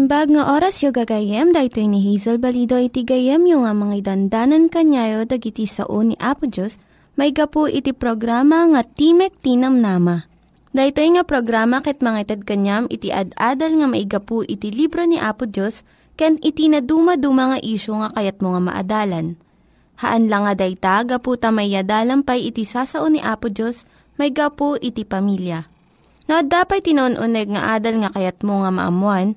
Naimbag nga oras yung gagayem, dahito ni Hazel Balido iti gayem yung nga mga dandanan kanyayo dagiti sao ni Apo Diyos, may gapu iti programa nga Timek Tinam Nama. Dahito nga programa ket mga itad kanyam iti ad-adal nga may gapu iti libro ni Apo Diyos, ken iti na dumaduma nga isyo nga kayat mo nga maadalan. Haan lang nga dayta, gapu tamay pay iti sasao ni Apo Diyos, may gapu iti pamilya. No, dapat tinon-uneg nga adal nga kayat mo nga maamuan,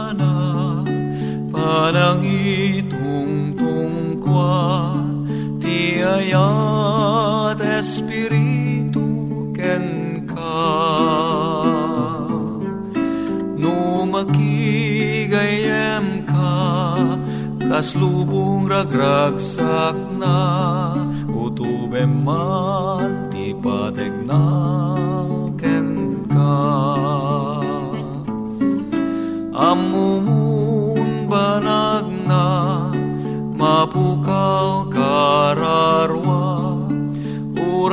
Adapatinggana panangitong tungkwa ti ayat espiritu ken ka. No makigayem ka kaslubong ragragsak na utubem man ti pateg na ken ka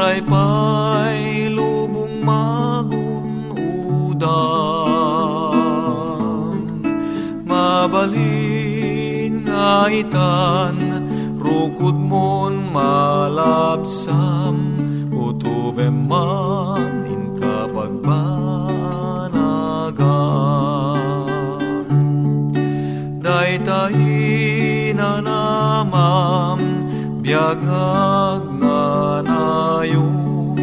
Uray pa'y lubong magun udam Mabalin nga itan rukod mon malapsam. Utubem man in kapagpanagan Daytay na namam biagag na nayon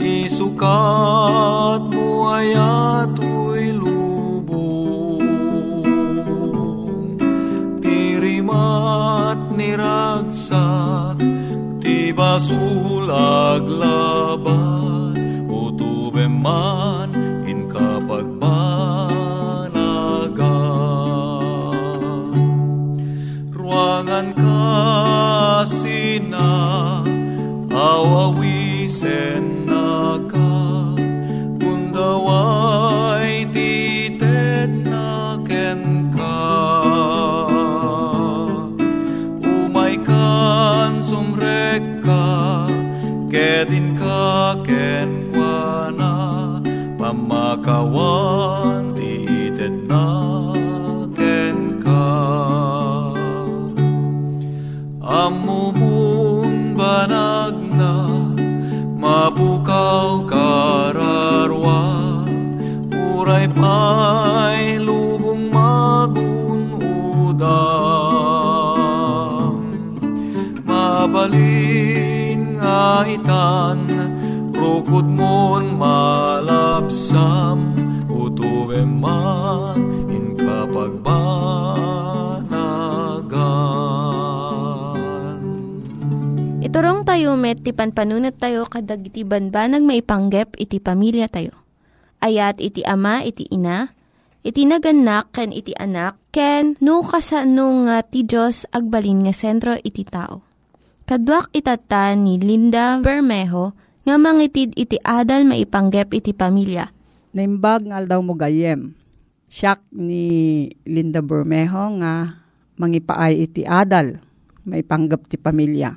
isukat mo ay ato'y lubong. Tirimat niragsak ti basulag labas? Utube man in kapagpanagan ruangan kasina awawisen na ka kundaway titet na ken ka. Umay kan sumrek ka kedin ka ken kuana pamakawan titet na ken ka. Amumun Mabalin nga itan rukod mon malapsam Utuwe man in kapagbanagan Iturong tayo met, ti panpanunat tayo kadag iti banbanag maipanggep iti pamilya tayo. Ayat iti ama, iti ina, iti naganak, ken iti anak, ken no, kasano nga ti Diyos agbalin nga sentro iti tao. Kaduak itata ni Linda Bermejo nga mangitid iti adal maipanggep iti pamilya. Naimbag nga aldaw mo gayem. Siyak ni Linda Bermejo nga mangipaay iti adal maipanggep ti pamilya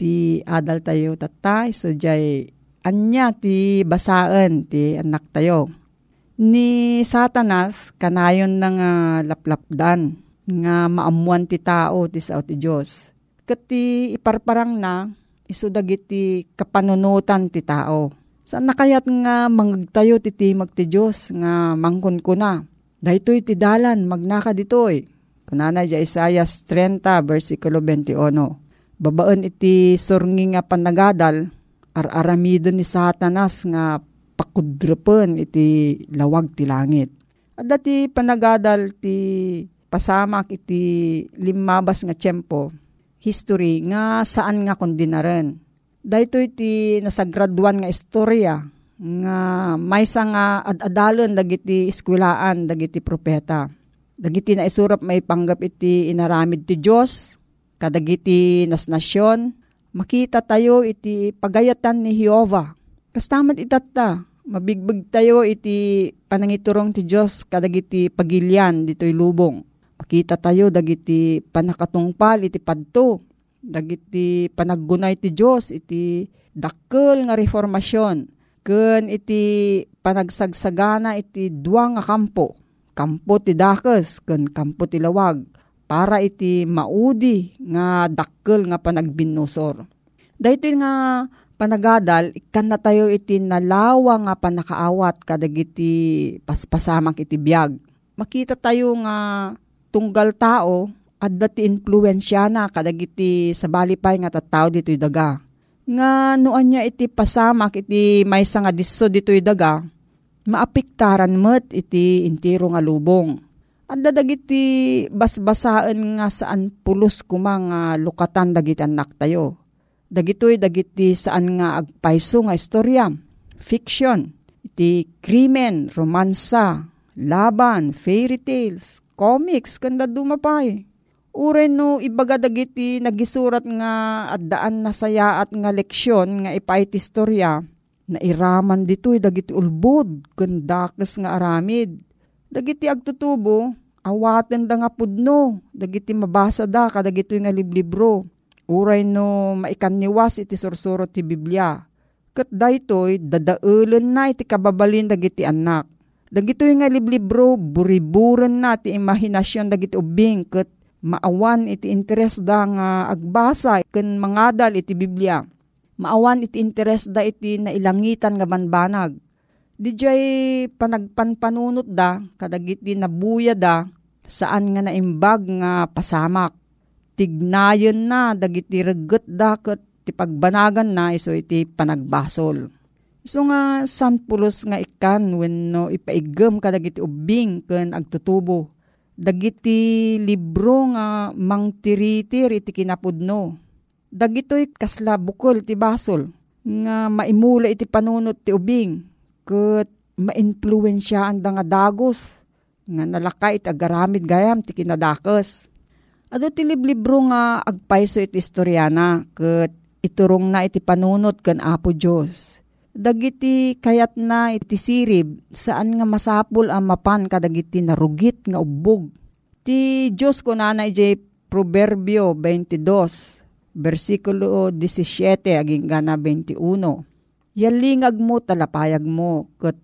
ti adal tayo tatay, so jay anya ti basaan ti anak tayo. Ni satanas, kanayon na nga laplapdan, nga maamuan ti tao ti sao ti Diyos. Kati iparparang na, isudag iti kapanunutan ti tao. Saan na kayat nga mangagtayo ti timag ti Diyos nga mangkon ko na. Dahito'y ti dalan, magnaka dito'y. Kunana di Isaias 30, versikulo 21 babaen iti surnging nga panagadal, ar-aramidon ni satanas nga pakudrepen iti lawag ti langit. At dati panagadal ti pasamak iti limabas nga tiyempo, history nga saan nga kondinaren. Dahito iti nasagraduan nga istorya nga maysa nga ad-adalon dagiti eskwelaan dagiti propeta. Dagiti na isurap may panggap iti inaramid ti Diyos kadagiti nas nasyon, makita tayo iti pagayatan ni Jehovah. Kastamat itatta, mabigbig tayo iti panangiturong ti Diyos kadagiti pagilyan dito'y lubong. Makita tayo dagiti panakatungpal iti padto, dagiti panaggunay ti Diyos iti dakkel nga reformasyon, ken iti panagsagsagana iti duwa nga kampo, kampo ti dakes ken kampo ti lawag para iti maudi nga dakkel nga panagbinusor. Dahito nga panagadal, ikan na tayo iti nalawa nga panakaawat kadagiti paspasamak iti biyag. Makita tayo nga tunggal tao at dati influensya na kadagiti sa balipay nga tattao dito'y daga. Nga noan niya iti pasamak iti maysa nga disso dito'y daga, maapiktaran met iti intiro nga lubong Anda dagiti basbasaan nga saan pulos kumang uh, lukatan dagiti anak tayo. Dagitoy dagiti saan nga agpaiso nga istorya, fiction, iti krimen, romansa, laban, fairy tales, comics, kanda dumapay. Uren no ibaga dagiti nagisurat nga at daan na saya at nga leksyon nga ipait istorya na iraman ditoy dagiti ulbod kandakas nga aramid Dagiti agtutubo, awaten da nga pudno, dagiti mabasa da kadagito nga liblibro. Uray no maikanniwas iti sursuro ti Biblia. Kat daytoy dadaulen na iti kababalin dagiti anak. Dagito nga liblibro, buriburen na ti imahinasyon dagiti ubing kat maawan iti interes da nga agbasa ken mangadal iti Biblia. Maawan iti interes da iti nailangitan nga banbanag Dijay panagpanpanunot da, kadagiti nabuya da, saan nga naimbag nga pasamak. Tignayon na, dagiti reget da, kat ti pagbanagan na, iso iti panagbasol. So nga, sanpulos nga ikan, when no, ipaigam kadagiti ubing, ken agtutubo. Dagiti libro nga mangtiritir iti kinapudno. Dagito'y kasla bukol ti basol, nga maimula iti panunot ti ubing ket ma-influensyaan da nga dagos nga nalakay iti agaramid gayam ti kinadakes. Ado ti liblibro nga agpayso iti istoryana ket iturong na iti panunot ken Apo Dios. Dagiti kayat na iti sirib saan nga masapul ang mapan kadagiti narugit nga ubog. Ti Dios ko nanay jay Proverbio 22 versikulo 17 aging gana 21 Yalingag mo talapayag mo, kat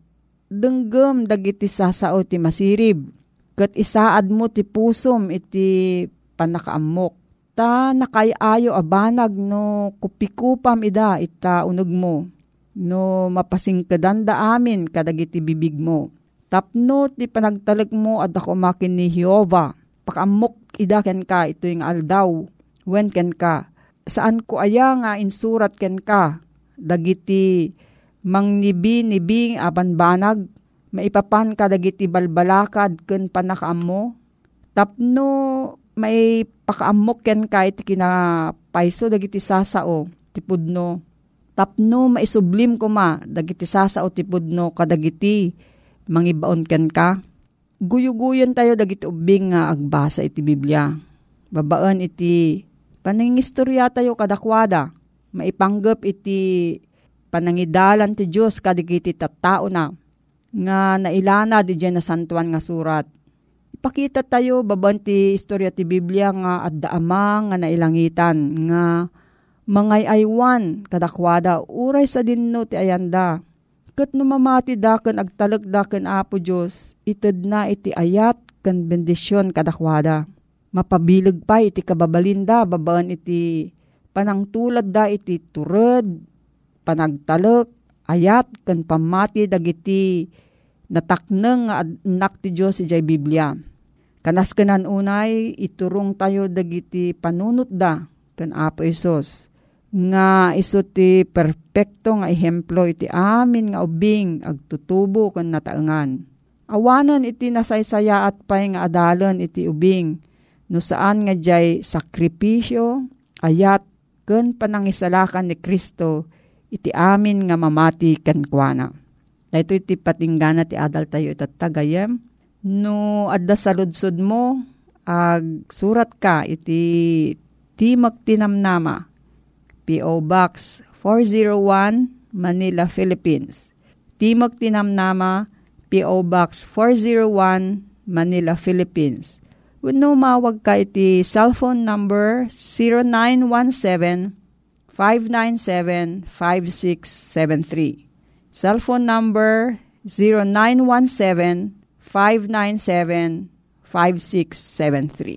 denggem dagiti sasao ti masirib, kat isaad mo ti pusom iti panakaamok. Ta nakayayo abanag no kupikupam ida ita unog mo, no mapasingkadan da amin kadagiti bibig mo. Tapno ti panagtalag mo at ako makin ni Jehovah, pakamok ida ken ka ito yung aldaw, when ken ka. Saan ko aya nga insurat ken ka, dagiti mangnibi-nibing aban maipapan ka dagiti balbalakad ken panakaam mo. Tapno may pakaamok ken ka iti kinapaiso dagiti sasao. ti pudno. Tapno maisublim ko ma, dagiti sasao ti pudno kadagiti, mangibaon ken ka. Guyuguyon tayo dagiti ubing nga agbasa iti Biblia. Babaan iti paningistorya tayo kadakwada. Maipanggap iti panangidalan ti Diyos kadigiti tattao na nga nailana di dyan na santuan nga surat. Ipakita tayo baban ti istorya ti Biblia nga adda ama nga nailangitan nga mangay aywan kadakwada uray sa dinno ti ayanda. Kat numamati da ken agtalag da ken apo Diyos ited na iti ayat ken bendisyon kadakwada. Mapabilag pa iti kababalinda babaan iti panangtulad da iti turod panagtalek ayat ken pamati dagiti natakneng nga anak ti Diyos ijay Biblia. Kanas kanan unay, iturong tayo dagiti panunot da kan Apo Isos. Nga iso ti perpekto nga ehemplo iti amin nga ubing agtutubo kan nataengan. Awanan iti nasaysaya at pay nga adalan iti ubing no saan nga jay sakripisyo, ayat, ken panangisalakan ni Kristo iti amin nga mamati ken kuana. Dahito iti patinggana ti adal tayo itatagayem. No adda sa ludsod mo, ag surat ka iti Timog Tinamnama, P.O. Box 401, Manila, Philippines. Timog Tinamnama, P.O. Box 401, Manila, Philippines. Wano mawag ka iti cellphone number 0917 597 5673 Cellphone number 0917-597-5673.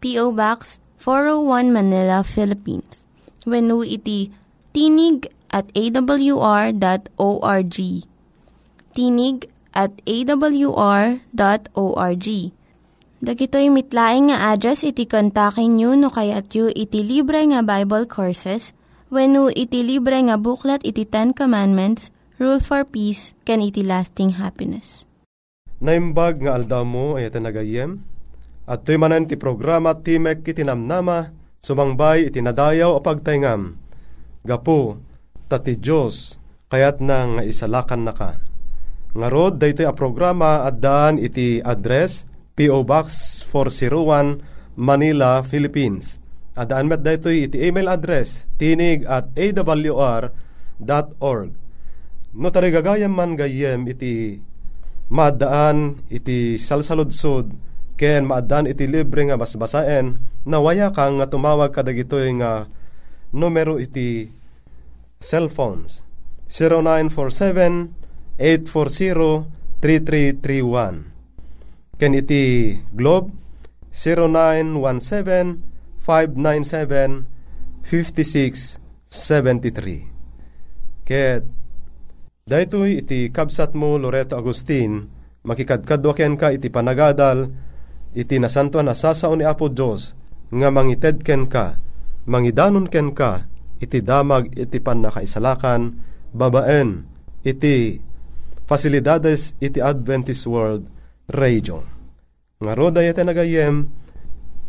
P.O. Box 401 Manila, Philippines. Venu iti tinig at awr.org. Tinig at awr.org. Dagitoy mitlaing nga address iti kontakin nyo no kayat yu iti libre nga Bible Courses when iti libre nga buklat iti Ten Commandments Rule for Peace, can iti lasting happiness. Naimbag nga aldaw mo ay nagayem, at tuy manan ti programa Timek itinamnama, sumangbay itinadayaw o pagtaingam. Gapu, tati Diyos, kayat na nga isalakan na ka. Nga rod, daytoy a programa at daan iti address, P.O. Box 401, Manila, Philippines. At daan met daytoy iti email address, tinig at awr.org. No tarigagayam man gayem iti maadaan iti salsaludsod ken maadaan iti libre nga basbasaen nawaya kang nga tumawag kadagitoy nga numero iti cellphones 0947-840-3331 ken iti globe 0917-597-5673 ket Daytoy iti kabsat mo Loreto Agustin, makikadkadwaken ka iti panagadal, iti nasantuan na sasao ni Apo Diyos, nga mangited ken ka, mangidanon ken ka, iti damag iti panakaisalakan, babaen, iti fasilidades iti Adventist World Radio. Nga roda iti nagayem,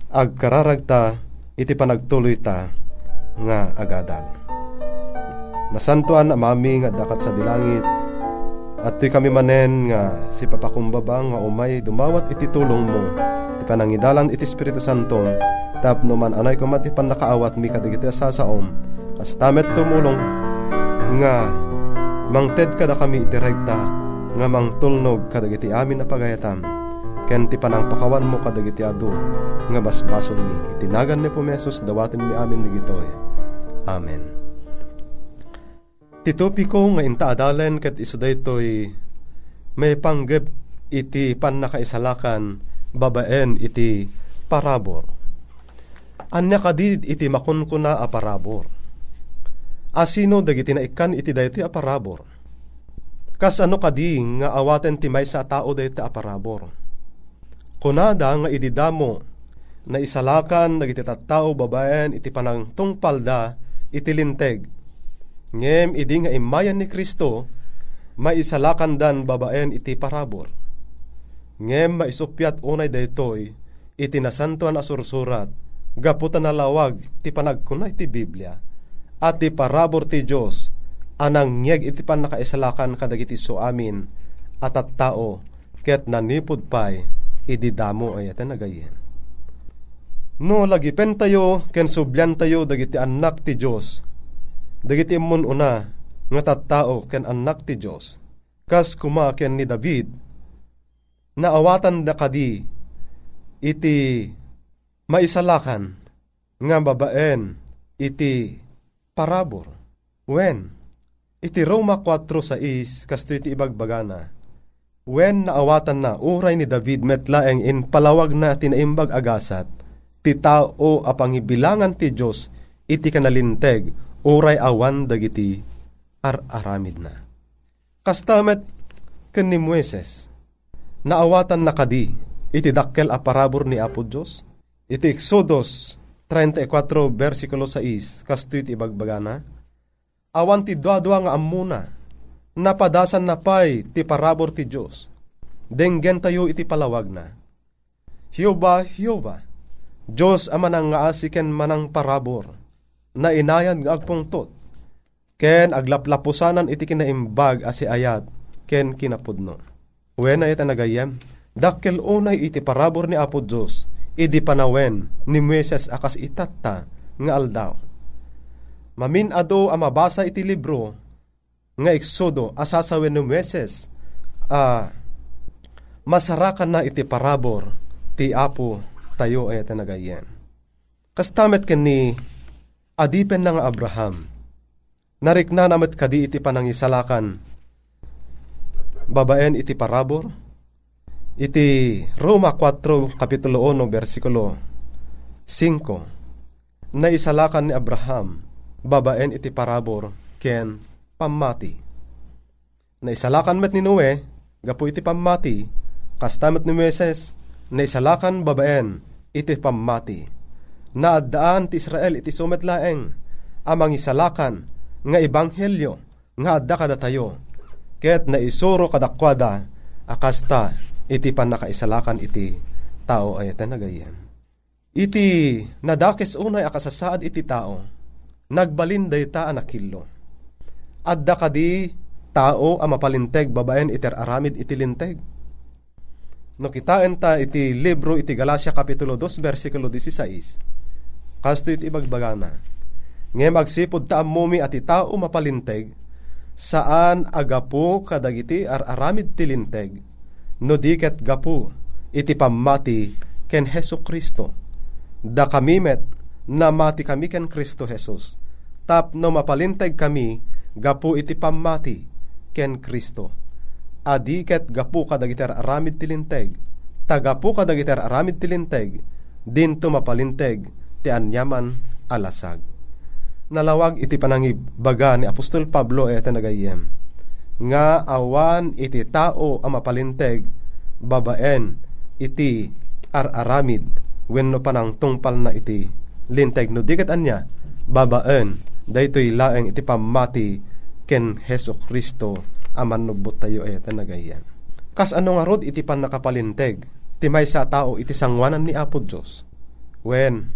agkararagta, iti panagtuloy ta, nga agadal. Nasantuan amami nga dakat sa dilangit. At ti kami manen nga si papakumbaba nga umay dumawat iti tulong mo. Ti panangidalan iti Espiritu Santo. Tapno man anay ko mati pan nakaawat mi kadigiti asasaom. Kas tamet tumulong nga mangted kada kami iti nga mangtulnog kadagiti amin na pagayatam. Ken ti panangpakawan mo kadagiti adu nga basbason mi. Itinagan ni Pumesos dawatin mi amin digitoy. Amen. Ti topiko nga intaadalen ket iso daytoy may panggep iti pannakaisalakan babaen iti parabor. Anya kadid iti makunkuna a parabor. Asino dagiti na ikan iti dayti aparabor. Kas ano kadi nga awaten ti may sa tao dayti aparabor. Kunada nga ididamo na isalakan dagiti tattao babaen iti panang tungpalda iti linteg. Ngem idi nga imayan ni Kristo maisalakan dan babaen iti parabor. Ngem maisupyat unay daytoy iti nasantuan a sursurat gaputan na lawag ti panagkunay ti Biblia at ti parabor ti Dios anang ngeg iti pan nakaisalakan kadagiti so amin at at tao ket nanipod pay ididamo ay ata nagayen. No lagipen tayo ken subyan tayo dagiti anak ti Dios. Dagiti imon una nga tattao ken anak ti Dios. Kas kuma ken ni David naawatan da kadi iti maisalakan nga babaen iti parabor. When? Iti Roma 4.6 kasto iti ibagbagana. When naawatan na uray ni David metlaeng in palawag na tinaimbag agasat, ti tao apangibilangan ti Diyos iti kanalinteg uray awan dagiti ar-aramid na. Kastamet ken ni Mueses, naawatan na kadi iti dakkel a parabor ni Apo Diyos, iti Exodus 34 versikulo 6 kasto iti ibagbagana, awan ti dua-dua nga amuna, napadasan na pay ti parabor ti Diyos, denggen tayo iti palawag na. Hiyoba, Hiyoba, Diyos amanang nga asiken manang parabor, na inayan nga agpungtot, ken aglaplapusanan iti kinaimbag asi ayat, ken kinapudno. Na ita nagayem, dakkel unay iti parabor ni Apo Diyos, idi panawen ni Meses akas itatta nga aldaw Mamin ado a mabasa iti libro nga eksodo asasawen ng meses a masarakan na iti parabor ti apo tayo ay tanagayen. Kastamet ken ni adipen na nga Abraham narikna namat kadi iti panangisalakan babaen iti parabor. Iti Roma 4 kapitulo 1 versikulo 5 na isalakan ni Abraham babaen iti parabor ken pamati. Naisalakan met ni Noe, gapo iti pamati, kastamet ni Meses, naisalakan babaen iti pamati. Naaddaan ti Israel iti sumet laeng, amang isalakan nga ebanghelyo nga adda kada tayo, ket naisuro kadakwada akasta iti panakaisalakan iti tao ay nagayan. Iti nadakes unay akasasaad iti tao, nagbalin dayta anakillo. Adda kadi tao a mapalinteg babaen iter aramid iti linteg. No kitaan ta iti libro iti Galacia Kapitulo 2 versikulo 16. Kasto iti ibagbagana. Nge magsipod ta amumi at tao mapalinteg saan agapu kadagiti ar aramid ti linteg no diket gapu iti pamati ken Heso Kristo. Da kamimet na mati kami ken Kristo Jesus tapno mapalintag kami gapu iti pamati ken Kristo. Adi ket gapu kadagiter aramid tilinteg, tagapu kadagiter aramid tilinteg, dinto mapalinteg ti anyaman alasag. Nalawag iti panangibaga ni Apostol Pablo ete nagayem, nga awan iti tao ang mapalinteg, babaen iti ar-aramid, wenno panang tungpal na iti linteg no diket anya, babaen daytoy laeng iti pamati ken Heso Kristo aman nubot tayo ay tanagayan. Kas ano nga rod iti pan nakapalinteg, ti may sa tao iti sangwanan ni Apo Diyos. When,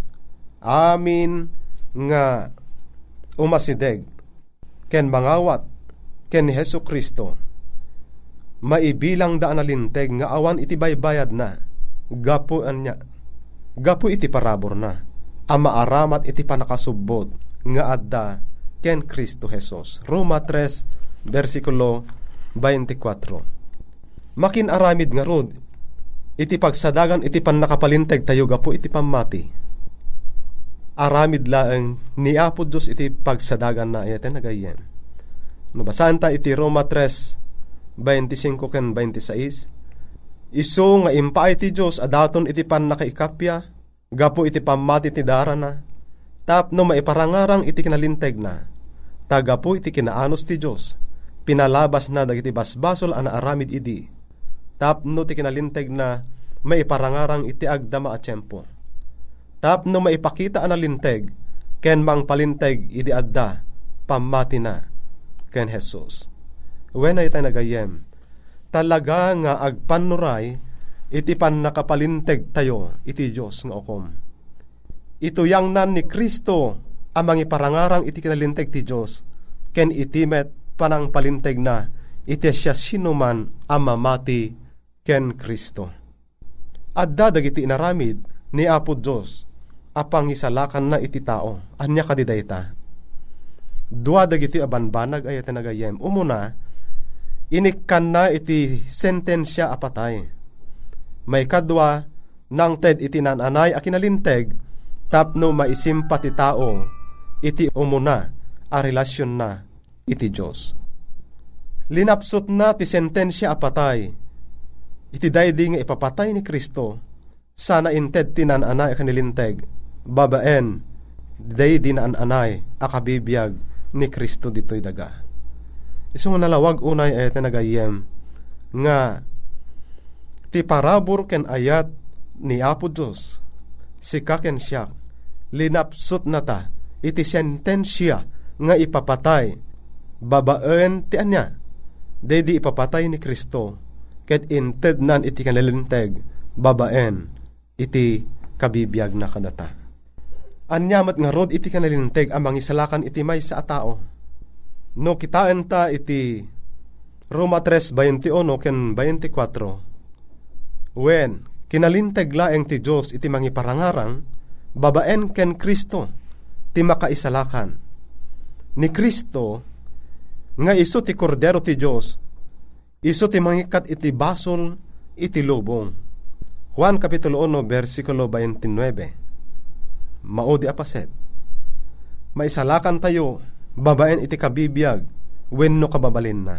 amin nga umasideg, ken mangawat, ken Heso Kristo, maibilang daan nalinteg nga awan iti baybayad na, gapo anya, gapo iti parabor na, ama aramat iti panakasubbot, nga adda ken Kristo Jesus. Roma 3 versikulo 24. Makin aramid nga rod iti pagsadagan iti pan nakapalinteg tayo gapo iti pamati. Aramid laeng ni Apo Diyos iti pagsadagan na iti nagayen. No basahan ta iti Roma 3 25 ken 26 Iso nga impay ti Diyos adaton iti pan nakaikapya gapo iti pamati ti dara na tapno maiparangarang iti kinalinteg na, taga po iti kinaanos ti Diyos, pinalabas na dagiti basbasol ana aramid idi, tapno ti kinalinteg na maiparangarang iti agdama a tiyempo. Tapno maipakita ana linteg, ken mang palinteg idi adda, pamati na, ken Jesus. When ay nagayem, talaga nga agpanuray, iti pan nakapalinteg tayo, iti Diyos nga okom. Ito yang nan ni Kristo, amang iparangarang iti kinalinteg ti Diyos, ken itimet panang palinteg na, iti siya sinuman amamati ken Kristo. Adda dagiti inaramid ni Apo Diyos, apang isalakan na iti tao, anya kadidayta. Dua dagiti abanbanag ay nagayem. Umuna, inikkan na iti sentensya apatay. May kadwa, nang ted iti nananay a kinalinteg, tapno maisimpa ti tao, iti umuna, a relasyon na, iti Diyos. Linapsot na ti sentensya apatay, iti daydi nga ipapatay ni Kristo, sana inted ti nananay a kanilinteg, babaen, daydi na ananay, akabibiyag, ni Kristo dito'y daga. Iso nga nalawag unay ay nagayem nga ti parabor ken ayat ni Apo Diyos si kaken siya linapsot na ta iti sentensya nga ipapatay babaen ti anya dedi ipapatay ni Kristo ket inted nan iti kanalinteg babaen iti kabibiyag na kadata Anyamat nga rod iti kanalinteg amang isalakan iti may sa tao. No kitaan ta iti Roma 3:21 ken 24. When kinalinteg laeng ti Dios iti mangiparangarang babaen ken Kristo ti makaisalakan. Ni Kristo nga iso ti kordero ti Dios iso ti mangikat iti basol iti lubong. Juan Kapitulo 1 versikulo 29 maodi apaset. Maisalakan tayo, babaen iti kabibiyag, wenno kababalin na.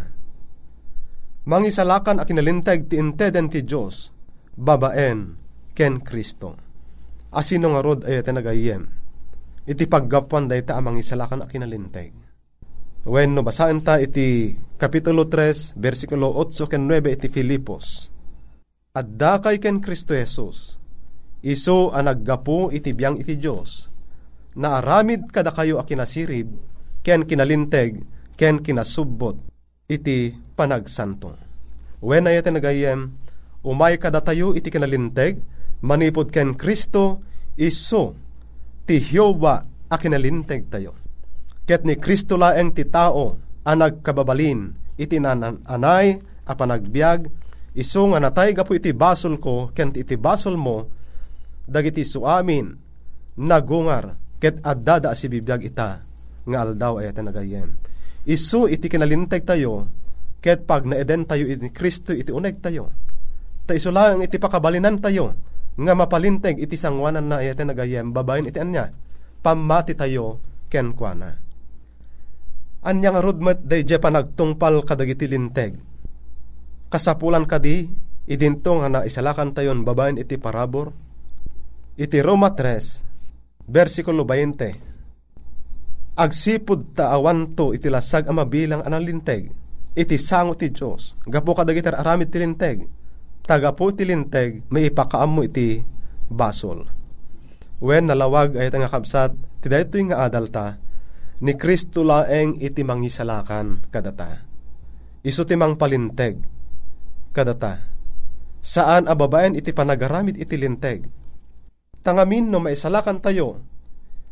Mangisalakan a kinalinteg ti inteden ti Diyos, babaen ken Kristo. Asino nga rod ay nagayem, iti paggapuan day ta amang isalakan a kinalinteg. When no basaan ta iti Kapitulo 3, versikulo 8 ken 9 iti Filipos. Adda kay ken Kristo Jesus, Iso ang naggapo iti biyang iti Diyos, na aramid kada kayo a kinasirib, ken kinalinteg, ken kinasubbot, iti panagsanto. When ay nagayem, umay kada tayo iti kinalinteg, manipod ken Kristo, iso, ti Hioba a kinalinteg tayo. Ket ni Kristo laeng ti tao, ang nagkababalin, iti nananay, a panagbiag, iso nga natay gapo iti basol ko, ken iti basol mo, dagiti suamin nagungar ket addada si bibiyag ita nga aldaw ay nagayem. Isu iti kinalinteg tayo ket pag naeden tayo iti Kristo iti uneg tayo. Ta iso lang iti pakabalinan tayo nga mapalinteg iti sangwanan na ayate nagayem babayin iti anya pamati tayo ken kuana. Anya nga rudmet day je panagtungpal kadagiti linteg. Kasapulan kadi idinto nga na isalakan tayon babayin iti parabor iti Roma 3, versikulo 20. Agsipud ta awan to iti lasag ang mabilang analinteg, iti sango ti Diyos, gapo kadagiti aramid ti linteg, tagapo ti linteg, may ipakaam mo iti basol. When nalawag ay nga kapsat, ti dayto nga adalta, ni Kristo laeng iti mangisalakan kadata. Iso ti mang palinteg kadata. Saan ababaen iti panagaramid iti linteg, tangamin no maisalakan tayo,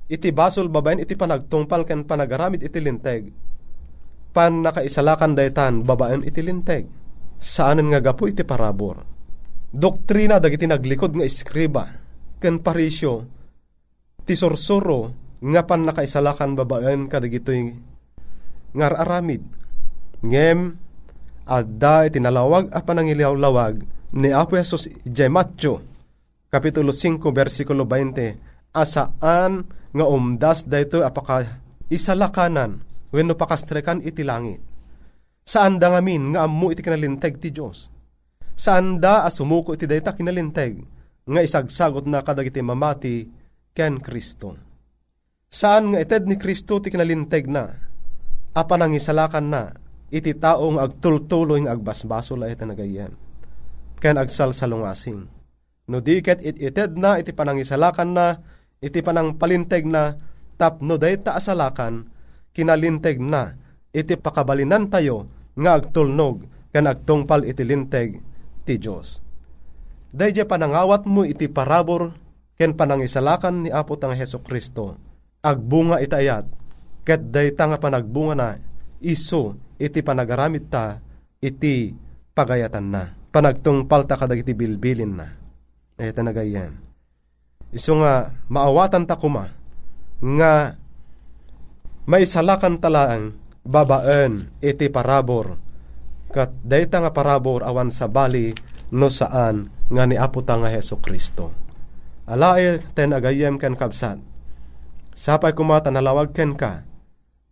iti basol babaen iti panagtungpal ken panagaramid iti linteg, pan nakaisalakan daytan babaen iti linteg, saanen nga gapo iti parabor. Doktrina dagiti naglikod nga iskriba, ken parisyo, ti sorsoro, nga pan nakaisalakan babaen kadagitoy ngar aramid. Ngem, adda iti nalawag a panangilawlawag ni Apo Jesus Jematyo, Kapitulo 5, versikulo 20, asaan nga umdas dayto apaka isalakanan wenno pakastrekan iti langit. Saan da ngamin nga ammo iti kinalinteg ti Dios. Saan da asumuko iti dayta kinalinteg nga isagsagot na kadagiti mamati ken Kristo. Saan nga ited ni Kristo ti kinalinteg na apanangisalakan na iti taong agtultuloy ng agbasbaso la iti nagayem. Ken agsal sa lungasing. No diket it ited na iti panangisalakan na iti panang palinteg na tapno day ta asalakan kinalinteg na iti pakabalinan tayo nga agtulnog ken agtungpal iti linteg ti Dios. Dayjay panangawat mo iti parabor ken panangisalakan ni Apo tang Heso Kristo. Agbunga itayat ket dayta nga panagbunga na iso iti panagaramit ta iti pagayatan na. Panagtungpal ta kadag iti bilbilin na. Ito nagayan. Iso nga maawatan ta kuma nga maisalakan talaang babaen iti parabor kat dayta nga parabor awan sa bali no saan nga ni Apo ta nga Heso Kristo. Alae ten agayem ken kabsat. Sapay kumata nalawag ken ka.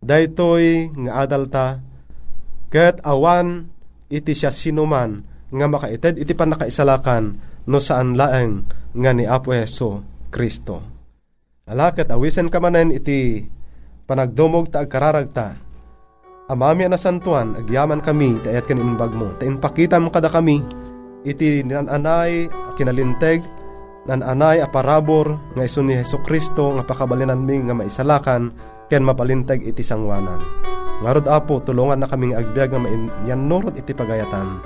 Daytoy nga adalta ket awan iti siya sinuman nga makaited iti panakaisalakan no saan laeng nga ni Apo Heso Kristo. Alakat awisen ka manen iti panagdumog ta agkararagta. Amami na santuan, agyaman kami, taayat kan inbag mo. Tain pakitam kada kami, iti nananay kinalinteg nananay a parabor nga iso ni Heso Kristo nga pakabalinan mi nga maisalakan ken mapalinteg iti sangwanan. Ngarod apo tulungan na kaming agbyag nga yan norot iti pagayatan.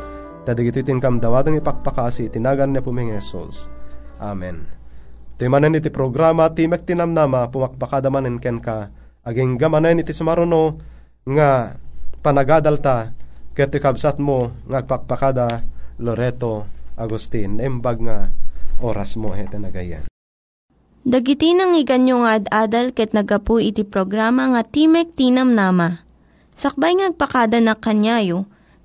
Tadig ito itin kam dawadan ipakpakasi itinagan niya puming Jesus. Amen. Timanan iti programa Timek Tinamnama pumakbakada manen ken ka aging gamanen iti sumaruno nga panagadalta ket kabsat mo nga agpakpakada Loreto Agustin embag nga oras mo hete nagayan. Dagiti nang iganyo nga ad-adal ket nagapu iti programa nga Timek Tinam Nama. Sakbay ngagpakada na kanyayo,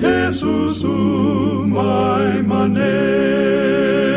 Jesus umay manen.